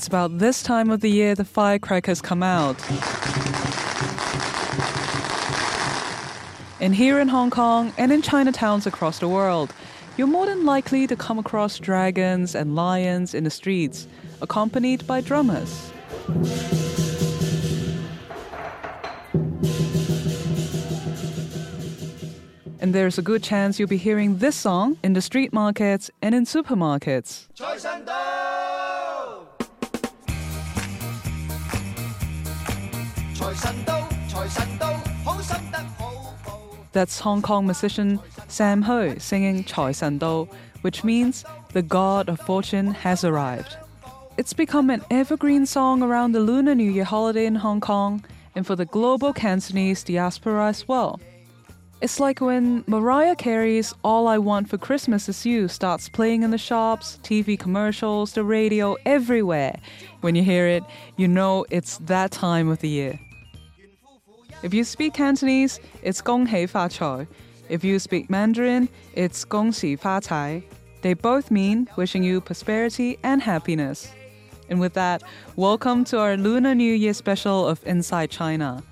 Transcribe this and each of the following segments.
It's about this time of the year the firecrackers come out. And here in Hong Kong and in Chinatowns across the world, you're more than likely to come across dragons and lions in the streets, accompanied by drummers. And there's a good chance you'll be hearing this song in the street markets and in supermarkets. That's Hong Kong musician Sam Hui singing Choi San Do, which means the god of fortune has arrived. It's become an evergreen song around the Lunar New Year holiday in Hong Kong and for the global Cantonese diaspora as well. It's like when Mariah Carey's All I Want for Christmas Is You starts playing in the shops, TV commercials, the radio, everywhere. When you hear it, you know it's that time of the year. If you speak Cantonese, it's Gong Hei Fa Choi. If you speak Mandarin, it's Gong Xi Fa Cai. They both mean wishing you prosperity and happiness. And with that, welcome to our Lunar New Year special of Inside China.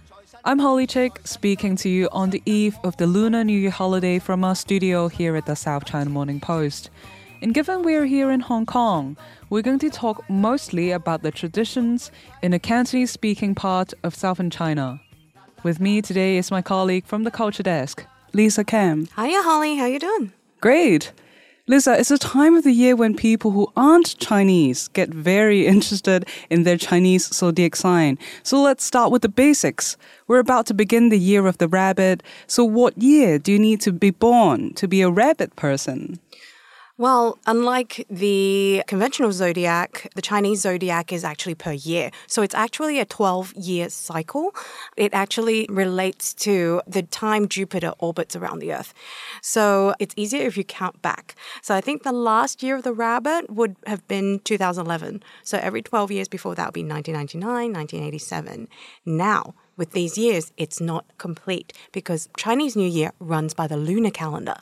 I'm Holly Chik, speaking to you on the eve of the Lunar New Year holiday from our studio here at the South China Morning Post. And given we're here in Hong Kong, we're going to talk mostly about the traditions in the Cantonese speaking part of southern China. With me today is my colleague from the Culture Desk, Lisa Cam. Hiya, Holly. How you doing? Great. Lisa, it's a time of the year when people who aren't Chinese get very interested in their Chinese zodiac sign. So let's start with the basics. We're about to begin the year of the rabbit. So what year do you need to be born to be a rabbit person? Well, unlike the conventional zodiac, the Chinese zodiac is actually per year. So it's actually a 12 year cycle. It actually relates to the time Jupiter orbits around the Earth. So it's easier if you count back. So I think the last year of the rabbit would have been 2011. So every 12 years before that would be 1999, 1987. Now, with these years, it's not complete because Chinese New Year runs by the lunar calendar.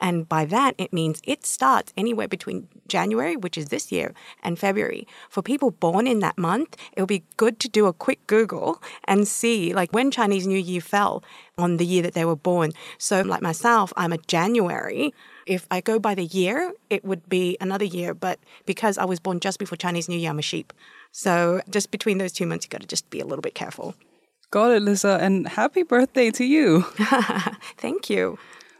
And by that, it means it starts anywhere between January, which is this year, and February. For people born in that month, it would be good to do a quick Google and see like when Chinese New Year fell on the year that they were born. So, like myself, I'm a January. If I go by the year, it would be another year. But because I was born just before Chinese New Year, I'm a sheep. So, just between those two months, you got to just be a little bit careful. Got it, Lisa, and happy birthday to you. Thank you.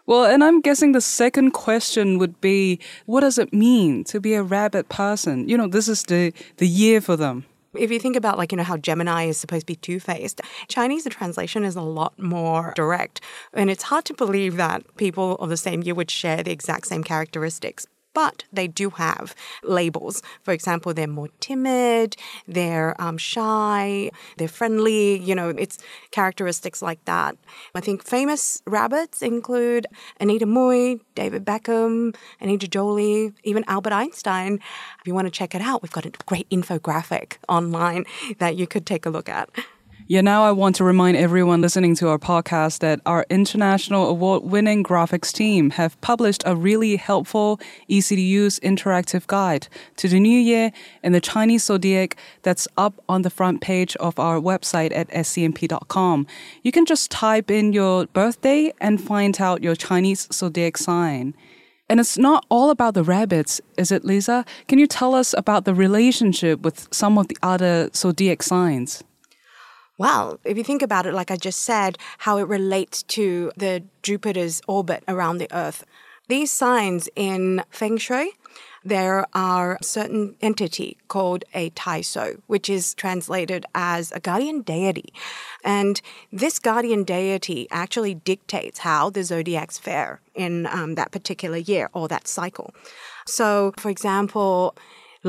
Well, and I'm guessing the second question would be what does it mean to be a rabbit person? You know, this is the, the year for them. If you think about, like, you know, how Gemini is supposed to be two faced, Chinese, translation is a lot more direct. And it's hard to believe that people of the same year would share the exact same characteristics but they do have labels. For example, they're more timid, they're um, shy, they're friendly. You know, it's characteristics like that. I think famous rabbits include Anita Mui, David Beckham, Anita Jolie, even Albert Einstein. If you want to check it out, we've got a great infographic online that you could take a look at. Yeah, now I want to remind everyone listening to our podcast that our international award winning graphics team have published a really helpful, easy to use interactive guide to the new year and the Chinese zodiac that's up on the front page of our website at scmp.com. You can just type in your birthday and find out your Chinese zodiac sign. And it's not all about the rabbits, is it, Lisa? Can you tell us about the relationship with some of the other zodiac signs? Well, if you think about it, like I just said, how it relates to the Jupiter's orbit around the Earth. These signs in Feng Shui there are certain entity called a Tai Sui, which is translated as a guardian deity. And this guardian deity actually dictates how the zodiacs fare in um, that particular year or that cycle. So, for example,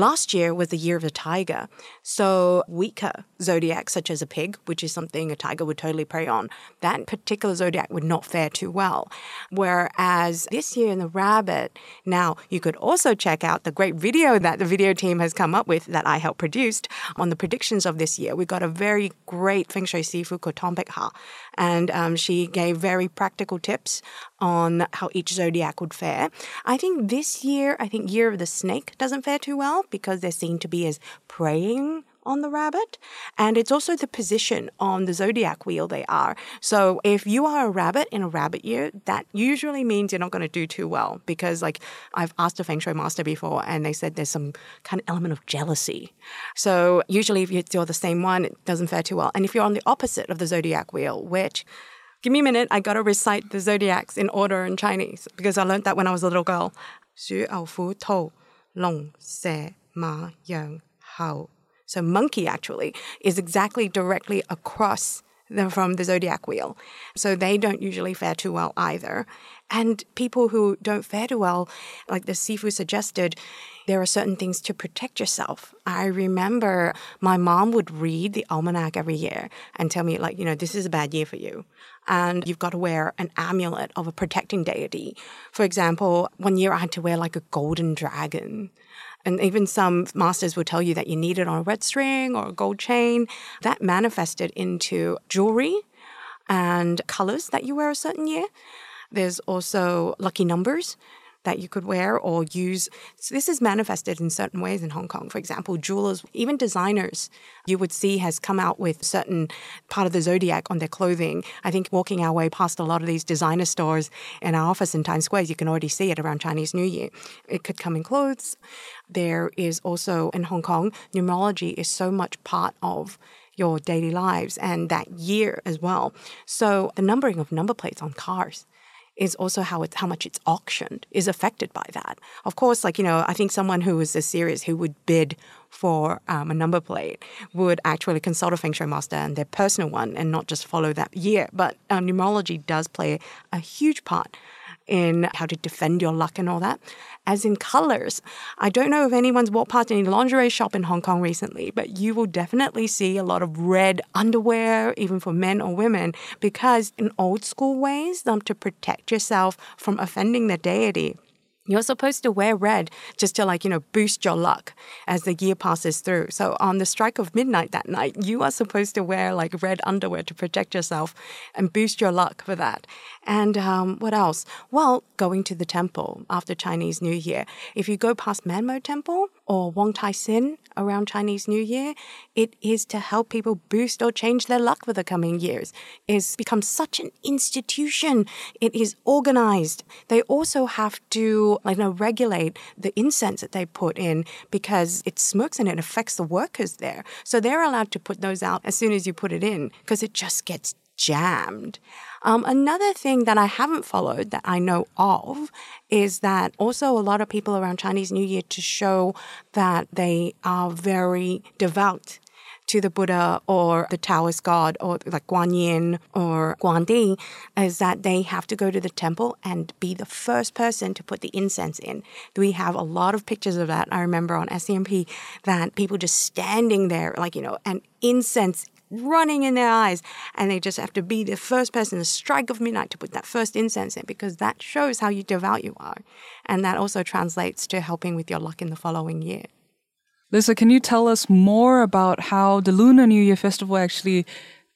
Last year was the year of the tiger. So weaker zodiacs, such as a pig, which is something a tiger would totally prey on, that particular zodiac would not fare too well. Whereas this year in the rabbit, now you could also check out the great video that the video team has come up with that I helped produced on the predictions of this year. We got a very great Feng Shui sifu called Tom Ha, and um, she gave very practical tips on how each zodiac would fare. I think this year, I think Year of the Snake doesn't fare too well because they're seen to be as preying on the rabbit. And it's also the position on the zodiac wheel they are. So if you are a rabbit in a rabbit year, that usually means you're not going to do too well because, like, I've asked a feng shui master before and they said there's some kind of element of jealousy. So usually if you're the same one, it doesn't fare too well. And if you're on the opposite of the zodiac wheel, which Give me a minute. I got to recite the zodiacs in order in Chinese because I learned that when I was a little girl. 鼠牛虎兔龙蛇马羊猴 so monkey actually is exactly directly across the, from the zodiac wheel. So they don't usually fare too well either. And people who don't fare too well, like the Sifu suggested, there are certain things to protect yourself. I remember my mom would read the almanac every year and tell me, like, you know, this is a bad year for you. And you've got to wear an amulet of a protecting deity. For example, one year I had to wear like a golden dragon. And even some masters will tell you that you need it on a red string or a gold chain. That manifested into jewelry and colors that you wear a certain year. There's also lucky numbers that you could wear or use. So this is manifested in certain ways in Hong Kong. For example, jewelers, even designers, you would see has come out with certain part of the zodiac on their clothing. I think walking our way past a lot of these designer stores in our office in Times Square, you can already see it around Chinese New Year. It could come in clothes. There is also in Hong Kong, numerology is so much part of your daily lives and that year as well. So the numbering of number plates on cars is also how it's how much it's auctioned is affected by that. Of course, like you know, I think someone who is a serious who would bid for um, a number plate would actually consult a feng shui master and their personal one, and not just follow that year. But um, numerology does play a huge part in how to defend your luck and all that. As in colors, I don't know if anyone's walked past any lingerie shop in Hong Kong recently, but you will definitely see a lot of red underwear, even for men or women, because in old school ways, um, to protect yourself from offending the deity, you're supposed to wear red just to like, you know, boost your luck as the year passes through. So on the strike of midnight that night, you are supposed to wear like red underwear to protect yourself and boost your luck for that. And um, what else? Well, going to the temple after Chinese New Year. If you go past Man Mo Temple or Wong Tai Sin around Chinese New Year, it is to help people boost or change their luck for the coming years. It's become such an institution. It is organized. They also have to you know, regulate the incense that they put in because it smokes and it affects the workers there. So they're allowed to put those out as soon as you put it in because it just gets jammed. Um, another thing that I haven't followed that I know of is that also a lot of people around Chinese New Year to show that they are very devout to the Buddha or the Taoist god or like Guan Yin or Guandi is that they have to go to the temple and be the first person to put the incense in. We have a lot of pictures of that. I remember on SCMP that people just standing there, like, you know, and incense running in their eyes, and they just have to be the first person to strike of midnight to put that first incense in because that shows how you devout you are. And that also translates to helping with your luck in the following year. Lisa, can you tell us more about how the Lunar New Year festival actually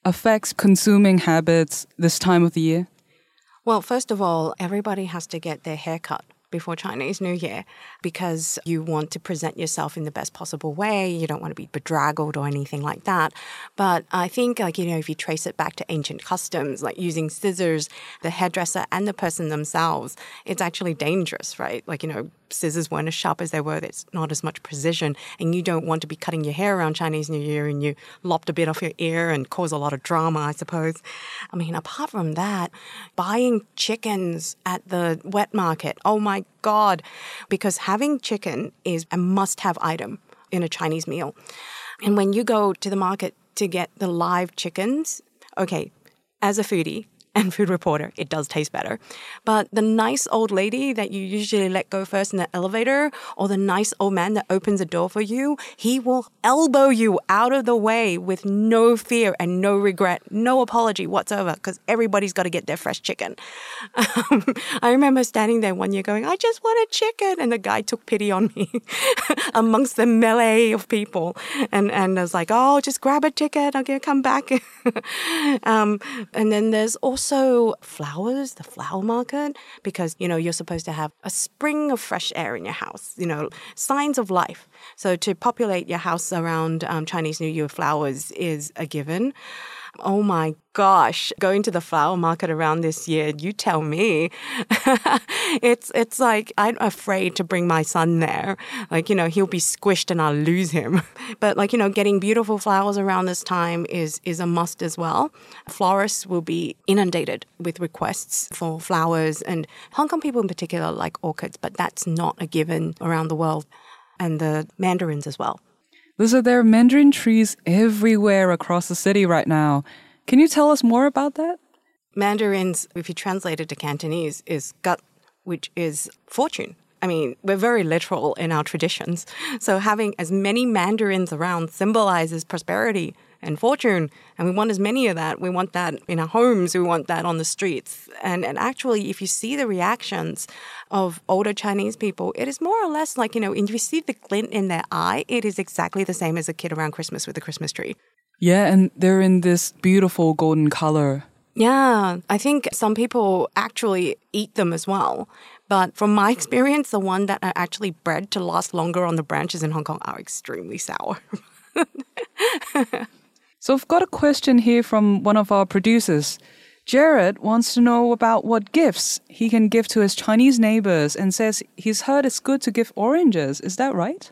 affects consuming habits this time of the year? Well, first of all, everybody has to get their hair cut before Chinese New Year because you want to present yourself in the best possible way. You don't want to be bedraggled or anything like that. But I think, like, you know, if you trace it back to ancient customs, like using scissors, the hairdresser and the person themselves, it's actually dangerous, right? Like, you know, scissors weren't as sharp as they were. There's not as much precision, and you don't want to be cutting your hair around Chinese New Year and you lopped a bit off your ear and cause a lot of drama, I suppose. I mean, apart from that, buying chickens at the wet market, oh my God, because having chicken is a must have item in a Chinese meal. And when you go to the market to get the live chickens, okay, as a foodie, and food reporter, it does taste better. But the nice old lady that you usually let go first in the elevator, or the nice old man that opens the door for you, he will elbow you out of the way with no fear and no regret, no apology whatsoever, because everybody's got to get their fresh chicken. Um, I remember standing there one year going, I just want a chicken. And the guy took pity on me amongst the melee of people. And, and I was like, oh, just grab a ticket. I'll to come back. um, and then there's also also flowers, the flower market, because, you know, you're supposed to have a spring of fresh air in your house, you know, signs of life. So to populate your house around um, Chinese New Year flowers is a given. Oh my gosh, going to the flower market around this year, you tell me. it's it's like I'm afraid to bring my son there. Like, you know, he'll be squished and I'll lose him. But like, you know, getting beautiful flowers around this time is is a must as well. Florists will be inundated with requests for flowers and Hong Kong people in particular like orchids, but that's not a given around the world. And the mandarins as well. Lisa, there are mandarin trees everywhere across the city right now. Can you tell us more about that? Mandarins, if you translate it to Cantonese, is gut, which is fortune. I mean, we're very literal in our traditions. So having as many mandarins around symbolizes prosperity and fortune. And we want as many of that. We want that in our homes. We want that on the streets. And, and actually, if you see the reactions of older Chinese people, it is more or less like, you know, if you see the glint in their eye, it is exactly the same as a kid around Christmas with a Christmas tree. Yeah, and they're in this beautiful golden color. Yeah, I think some people actually eat them as well. But from my experience, the ones that are actually bred to last longer on the branches in Hong Kong are extremely sour. So I've got a question here from one of our producers. Jared wants to know about what gifts he can give to his Chinese neighbors and says he's heard it's good to give oranges. Is that right?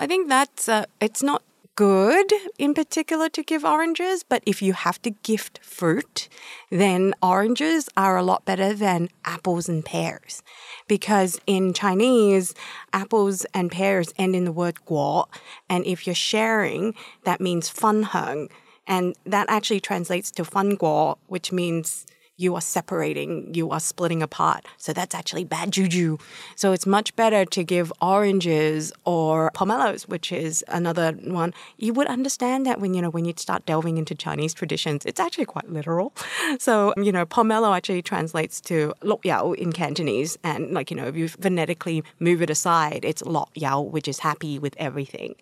I think that's uh, it's not good in particular to give oranges, but if you have to gift fruit, then oranges are a lot better than apples and pears. Because in Chinese, apples and pears end in the word guo, and if you're sharing, that means fun heng. And that actually translates to fan guo, which means you are separating, you are splitting apart. So that's actually bad juju. So it's much better to give oranges or pomelos, which is another one. You would understand that when you know when you start delving into Chinese traditions, it's actually quite literal. So you know, pomelo actually translates to lok yao in Cantonese, and like you know, if you phonetically move it aside, it's lok yao, which is happy with everything.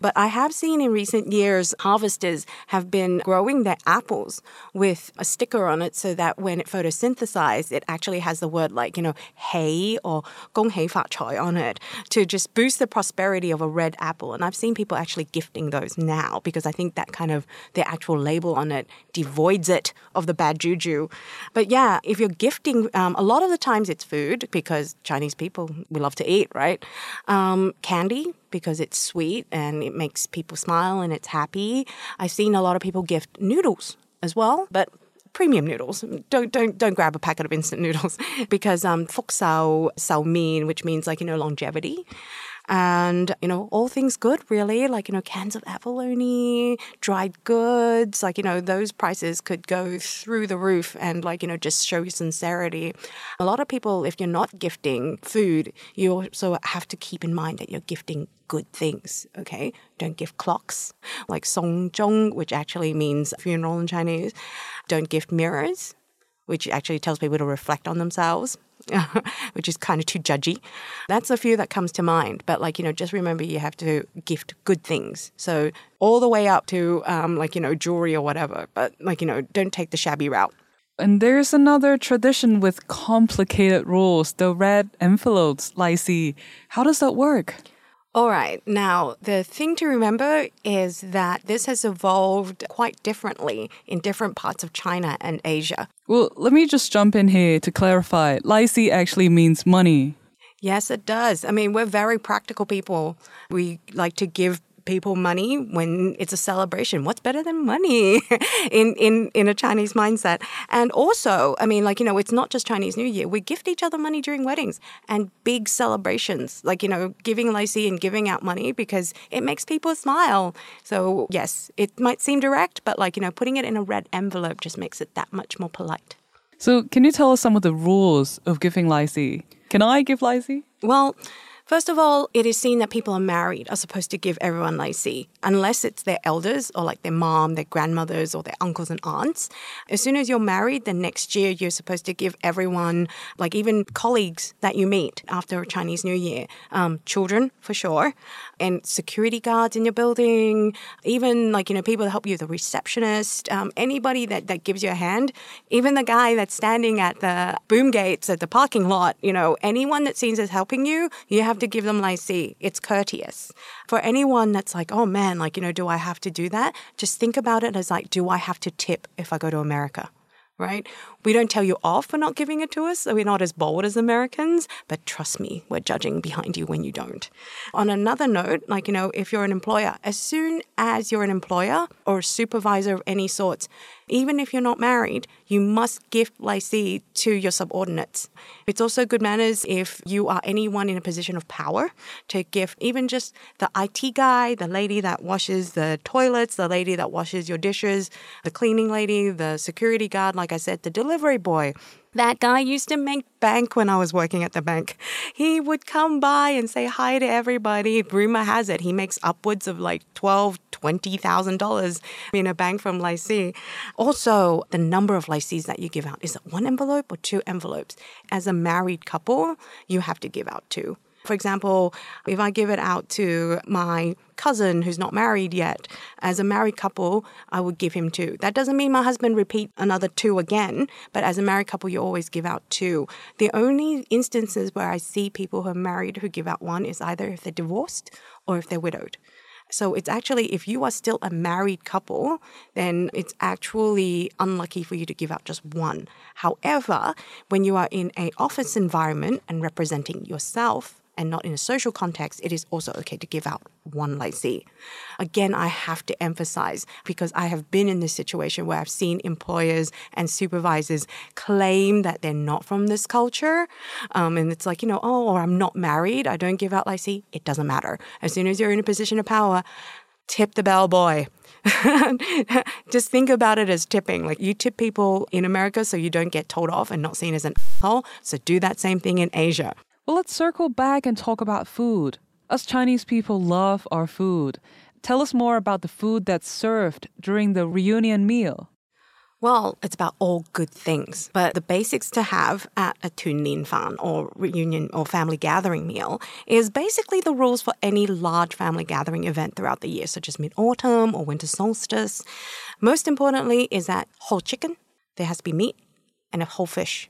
But I have seen in recent years harvesters have been growing their apples with a sticker on it so that that when it photosynthesized, it actually has the word like, you know, hey or gong hei fa choi on it to just boost the prosperity of a red apple. And I've seen people actually gifting those now because I think that kind of the actual label on it devoids it of the bad juju. But yeah, if you're gifting, um, a lot of the times it's food because Chinese people, we love to eat, right? Um, candy, because it's sweet and it makes people smile and it's happy. I've seen a lot of people gift noodles as well, but premium noodles. Don't don't don't grab a packet of instant noodles because um fok sao sao mean, which means like you know longevity and you know all things good really like you know cans of abalone dried goods like you know those prices could go through the roof and like you know just show your sincerity. A lot of people if you're not gifting food you also have to keep in mind that you're gifting good things okay? Don't give clocks like song zhong which actually means funeral in chinese. Don't gift mirrors which actually tells people to reflect on themselves which is kind of too judgy. That's a few that comes to mind. But like, you know, just remember you have to gift good things. So all the way up to um, like, you know, jewelry or whatever. But like, you know, don't take the shabby route. And there's another tradition with complicated rules, the red envelopes, Lai See. How does that work? All right. Now, the thing to remember is that this has evolved quite differently in different parts of China and Asia. Well, let me just jump in here to clarify. Lai See actually means money. Yes, it does. I mean, we're very practical people. We like to give people money when it's a celebration. What's better than money in, in, in a Chinese mindset? And also, I mean, like, you know, it's not just Chinese New Year. We gift each other money during weddings and big celebrations, like, you know, giving Lai See and giving out money because it makes people smile. So, yes, it might seem direct, but like, you know, putting it in a red envelope just makes it that much more polite. So, can you tell us some of the rules of giving Lai See? Can I give Lai See? Well, First of all, it is seen that people are married are supposed to give everyone lai see, unless it's their elders or like their mom, their grandmothers, or their uncles and aunts. As soon as you're married, the next year you're supposed to give everyone, like even colleagues that you meet after Chinese New Year, um, children for sure, and security guards in your building, even like, you know, people that help you, the receptionist, um, anybody that, that gives you a hand, even the guy that's standing at the boom gates at the parking lot, you know, anyone that seems as helping you, you have to give them lai see. It's courteous. For anyone that's like, oh man, like, you know, do I have to do that? Just think about it as like, do I have to tip if I go to America? Right? We don't tell you off for not giving it to us, so we're not as bold as Americans, but trust me, we're judging behind you when you don't. On another note, like, you know, if you're an employer, as soon as you're an employer or a supervisor of any sorts, even if you're not married, you must gift lai see to your subordinates. It's also good manners if you are anyone in a position of power to gift even just the IT guy, the lady that washes the toilets, the lady that washes your dishes, the cleaning lady, the security guard, like I said, the delivery boy. That guy used to make bank when I was working at the bank. He would come by and say hi to everybody. Rumor has it he makes upwards of like twelve, twenty thousand dollars in a bank from Lai See. Also, the number of Lai Sees that you give out is it one envelope or two envelopes? As a married couple, you have to give out two. For example, if I give it out to my cousin who's not married yet, as a married couple, I would give him two. That doesn't mean my husband repeat another two again, but as a married couple, you always give out two. The only instances where I see people who are married who give out one is either if they're divorced or if they're widowed. So it's actually, if you are still a married couple, then it's actually unlucky for you to give out just one. However, when you are in a office environment and representing yourself, and not in a social context, it is also okay to give out one lai see. Again, I have to emphasize because I have been in this situation where I've seen employers and supervisors claim that they're not from this culture. Um, and it's like, you know, oh, or I'm not married, I don't give out lai see. It doesn't matter. As soon as you're in a position of power, tip the bellboy. Just think about it as tipping. Like you tip people in America so you don't get told off and not seen as an asshole. So do that same thing in Asia. Well, let's circle back and talk about food. Us Chinese people love our food. Tell us more about the food that's served during the reunion meal. Well, it's about all good things, but the basics to have at a Tun Lin Fan or reunion or family gathering meal is basically the rules for any large family gathering event throughout the year, such as mid autumn or winter solstice. Most importantly, is that whole chicken, there has to be meat, and a whole fish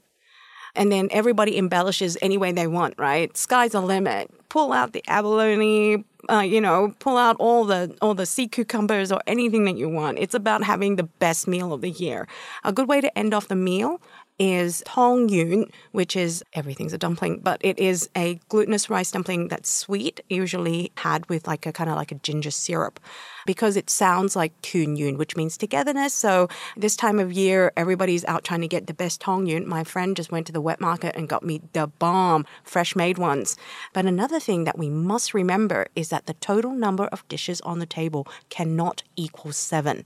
and then everybody embellishes any way they want, right? Sky's the limit. Pull out the abalone, uh, you know, pull out all the all the sea cucumbers or anything that you want. It's about having the best meal of the year. A good way to end off the meal is tong yun, which is everything's a dumpling, but it is a glutinous rice dumpling that's sweet, usually had with like a kind of like a ginger syrup because it sounds like kun yun, which means togetherness. So this time of year, everybody's out trying to get the best tong yun. My friend just went to the wet market and got me the bomb, fresh made ones. But another thing that we must remember is that the total number of dishes on the table cannot equal seven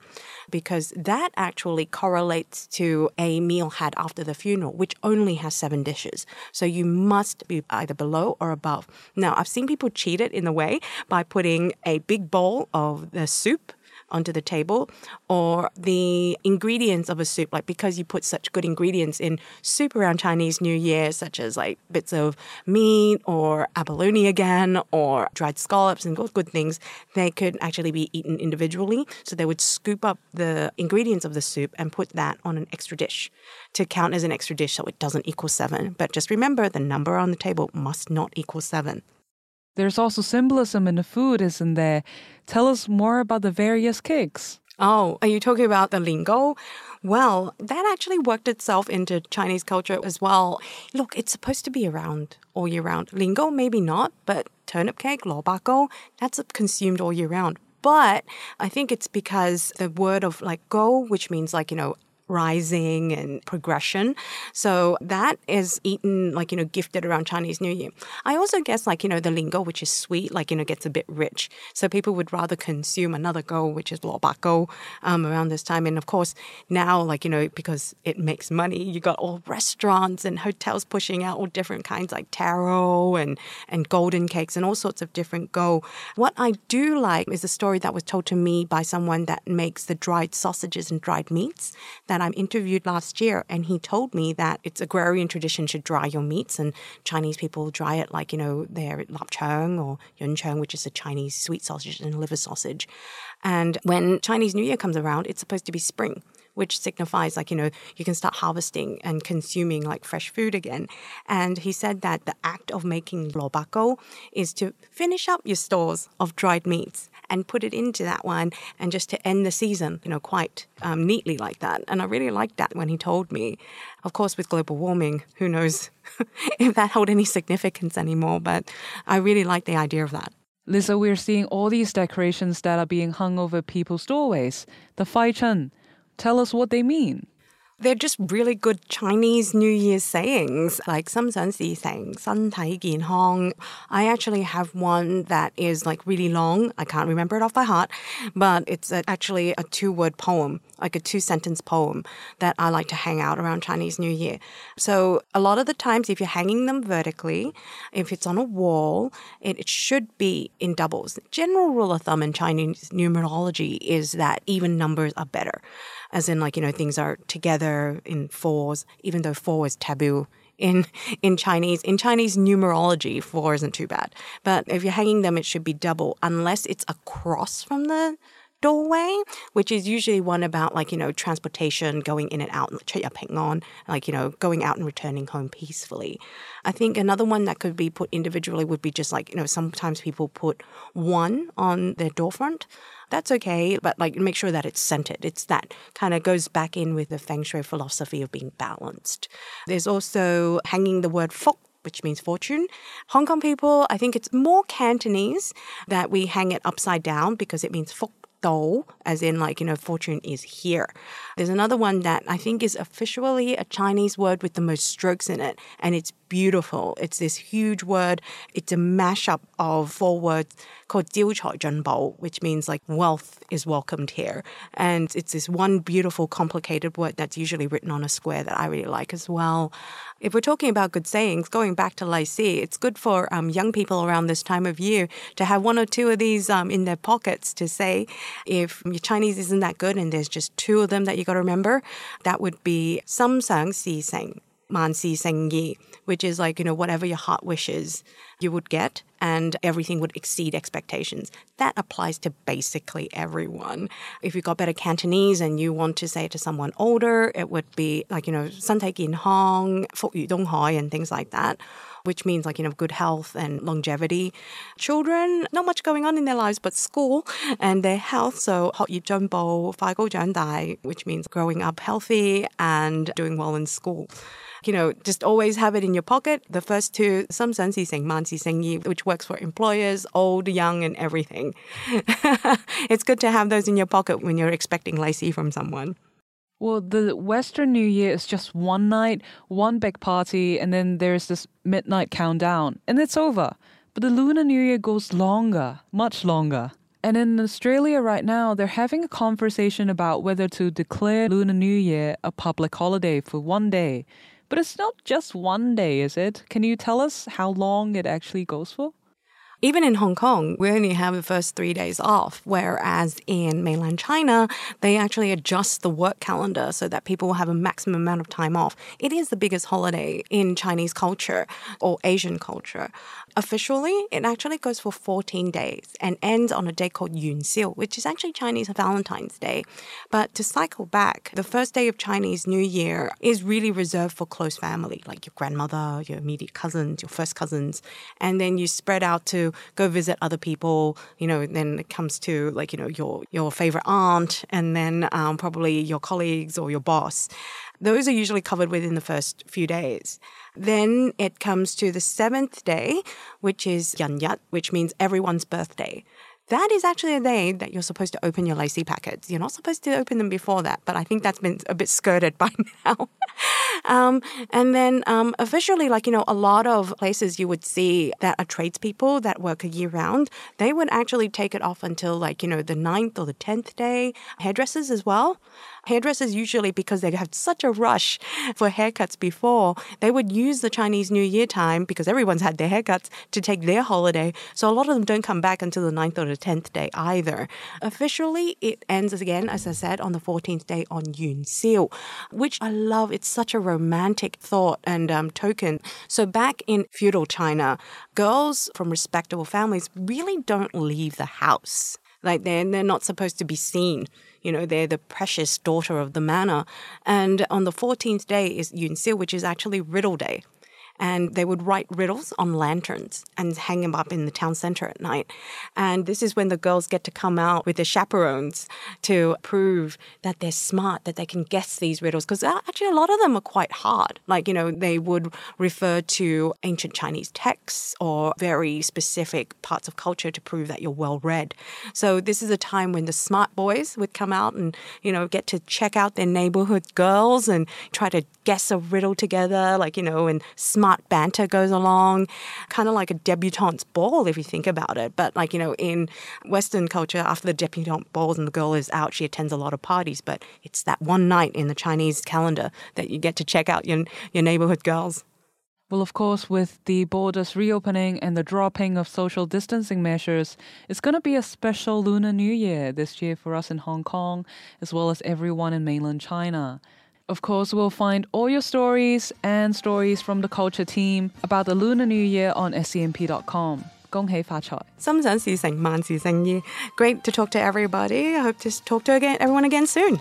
because that actually correlates to a meal had after the funeral, which only has seven dishes. So you must be either below or above. Now, I've seen people cheat it in a way by putting a big bowl of the soup onto the table or the ingredients of a soup. Like because you put such good ingredients in soup around Chinese New Year such as like bits of meat or abalone again or dried scallops and good good things they could actually be eaten individually. So they would scoop up the ingredients of the soup and put that on an extra dish. To count as an extra dish so it doesn't equal 7 but just remember the number on the table must not equal 7 there's also symbolism in the food, isn't there? Tell us more about the various cakes. Oh, are you talking about the lingo? Well, that actually worked itself into Chinese culture as well. Look, it's supposed to be around all year round. Lingo, maybe not, but turnip cake, lobako, that's consumed all year round. But I think it's because the word of like go, which means like, you know, rising and progression. So that is eaten, like, you know, gifted around Chinese New Year. I also guess, like, you know, the lingo, which is sweet, like, you know, gets a bit rich. So people would rather consume another go, which is lobako, um, around this time. And of course, now, like, you know, because it makes money, you got all restaurants and hotels pushing out all different kinds like taro and, and golden cakes and all sorts of different go. What I do like is a story that was told to me by someone that makes the dried sausages and dried meats that that I'm interviewed last year, and he told me that it's agrarian tradition to dry your meats, and Chinese people dry it like, you know, their lap lapchang or yun yuncheng, which is a Chinese sweet sausage and liver sausage. And when Chinese New Year comes around, it's supposed to be spring which signifies like, you know, you can start harvesting and consuming like fresh food again. And he said that the act of making lobako is to finish up your stores of dried meats and put it into that one and just to end the season, you know, quite um, neatly like that. And I really liked that when he told me. Of course, with global warming, who knows if that held any significance anymore, but I really like the idea of that. Lisa, we're seeing all these decorations that are being hung over people's doorways. The Fai Chun, Tell us what they mean. They're just really good Chinese New Year sayings, like 心想事成,身体健康. I actually have one that is like really long. I can't remember it off by heart, but it's actually a two word poem, like a two sentence poem that I like to hang out around Chinese New Year. So a lot of the times, if you're hanging them vertically, if it's on a wall, it, it should be in doubles. General rule of thumb in Chinese numerology is that even numbers are better as in like you know things are together in fours, even though four is taboo in in Chinese. In Chinese numerology, four isn't too bad. But if you're hanging them, it should be double, unless it's across from the doorway, which is usually one about like, you know, transportation, going in and out, like, you know, going out and returning home peacefully. I think another one that could be put individually would be just like, you know, sometimes people put one on their door front that's okay, but like make sure that it's centered. It's that kind of goes back in with the feng shui philosophy of being balanced. There's also hanging the word fok which means fortune. Hong Kong people, I think it's more Cantonese that we hang it upside down because it means fok as in like, you know, fortune is here. There's another one that I think is officially a Chinese word with the most strokes in it, and it's beautiful. It's this huge word. It's a mashup of four words called Diu Chai Junbao, which means like wealth is welcomed here. And it's this one beautiful, complicated word that's usually written on a square that I really like as well. If we're talking about good sayings, going back to Lai Si, it's good for um, young people around this time of year to have one or two of these um, in their pockets to say, if your Chinese isn't that good and there's just two of them that you got to remember, that would be Sam Sang Si sang." mansi sengi, which is like, you know, whatever your heart wishes, you would get and everything would exceed expectations. That applies to basically everyone. If you got better Cantonese and you want to say to someone older, it would be like, you know, santai kin hong, fuk yu dong hoi, and things like that, which means like, you know, good health and longevity. Children, not much going on in their lives but school and their health. So hot yu jumbo, fai go dai, which means growing up healthy and doing well in school you know, just always have it in your pocket. The first two, some sense is which works for employers, old, young, and everything. it's good to have those in your pocket when you're expecting lai see from someone. Well, the Western New Year is just one night, one big party, and then there's this midnight countdown, and it's over. But the Lunar New Year goes longer, much longer. And in Australia right now, they're having a conversation about whether to declare Lunar New Year a public holiday for one day. But it's not just one day, is it? Can you tell us how long it actually goes for? Even in Hong Kong, we only have the first three days off, whereas in mainland China, they actually adjust the work calendar so that people will have a maximum amount of time off. It is the biggest holiday in Chinese culture or Asian culture. Officially, it actually goes for 14 days and ends on a day called Yun Xiu, which is actually Chinese Valentine's Day. But to cycle back, the first day of Chinese New Year is really reserved for close family, like your grandmother, your immediate cousins, your first cousins. And then you spread out to go visit other people. You know, then it comes to like you know your your favorite aunt, and then um, probably your colleagues or your boss. Those are usually covered within the first few days. Then it comes to the seventh day, which is Yat, which means everyone's birthday. That is actually a day that you're supposed to open your lai see packets. You're not supposed to open them before that, but I think that's been a bit skirted by now. um, and then um, officially, like, you know, a lot of places you would see that are tradespeople that work a year round, they would actually take it off until like, you know, the ninth or the 10th day. Hairdressers as well. Hairdressers usually, because they have had such a rush for haircuts before, they would use the Chinese New Year time because everyone's had their haircuts to take their holiday. So a lot of them don't come back until the 9th or the 10th day either. Officially, it ends again, as I said, on the 14th day on Yun Xiu, which I love. It's such a romantic thought and um, token. So back in feudal China, girls from respectable families really don't leave the house. Like they're, they're not supposed to be seen. You know, they're the precious daughter of the manor. And on the 14th day is Yun Xiu, which is actually Riddle Day and they would write riddles on lanterns and hang them up in the town center at night. And this is when the girls get to come out with their chaperones to prove that they're smart, that they can guess these riddles. Because uh, actually, a lot of them are quite hard. Like, you know, they would refer to ancient Chinese texts or very specific parts of culture to prove that you're well read. So, this is a time when the smart boys would come out and, you know, get to check out their neighborhood girls and try to guess a riddle together, like, you know, and smart smart banter goes along, kind of like a debutante's ball if you think about it. But like, you know, in Western culture, after the debutante balls and the girl is out, she attends a lot of parties. But it's that one night in the Chinese calendar that you get to check out your, your neighborhood girls. Well, of course, with the borders reopening and the dropping of social distancing measures, it's going to be a special Lunar New Year this year for us in Hong Kong, as well as everyone in mainland China. Of course, we'll find all your stories and stories from the culture team about the Lunar New Year on scmp.com. 恭喜发财！心想事成，万事胜意. Great to talk to everybody. I hope to talk to again, everyone again soon.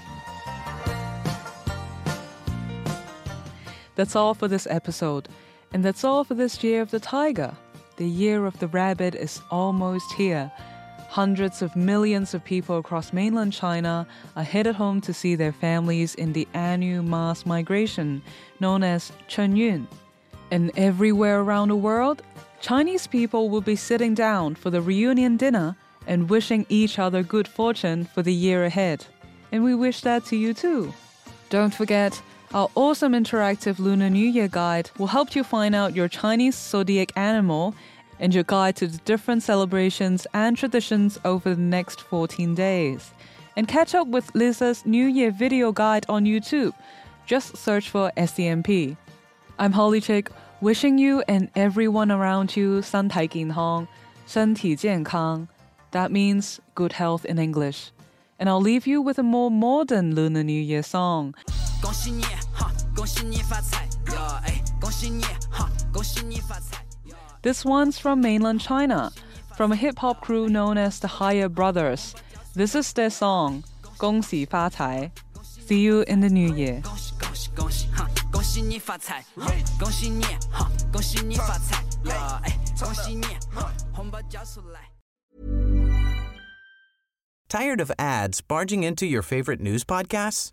That's all for this episode. And that's all for this year of the tiger. The year of the rabbit is almost here. Hundreds of millions of people across mainland China are headed home to see their families in the annual mass migration known as Yun. And everywhere around the world, Chinese people will be sitting down for the reunion dinner and wishing each other good fortune for the year ahead. And we wish that to you too. Don't forget, our awesome interactive Lunar New Year guide will help you find out your Chinese zodiac animal and your guide to the different celebrations and traditions over the next 14 days. And catch up with Lisa's New Year video guide on YouTube. Just search for SCMP. I'm Holly Chik, wishing you and everyone around you San Tai Kin 身体健康,身体健康. That means good health in English. And I'll leave you with a more modern Lunar New Year song. this one's from mainland China, from a hip hop crew known as the Higher Brothers. This is their song, 恭喜发财. See you in the new year. Tired of ads barging into your favorite news podcasts?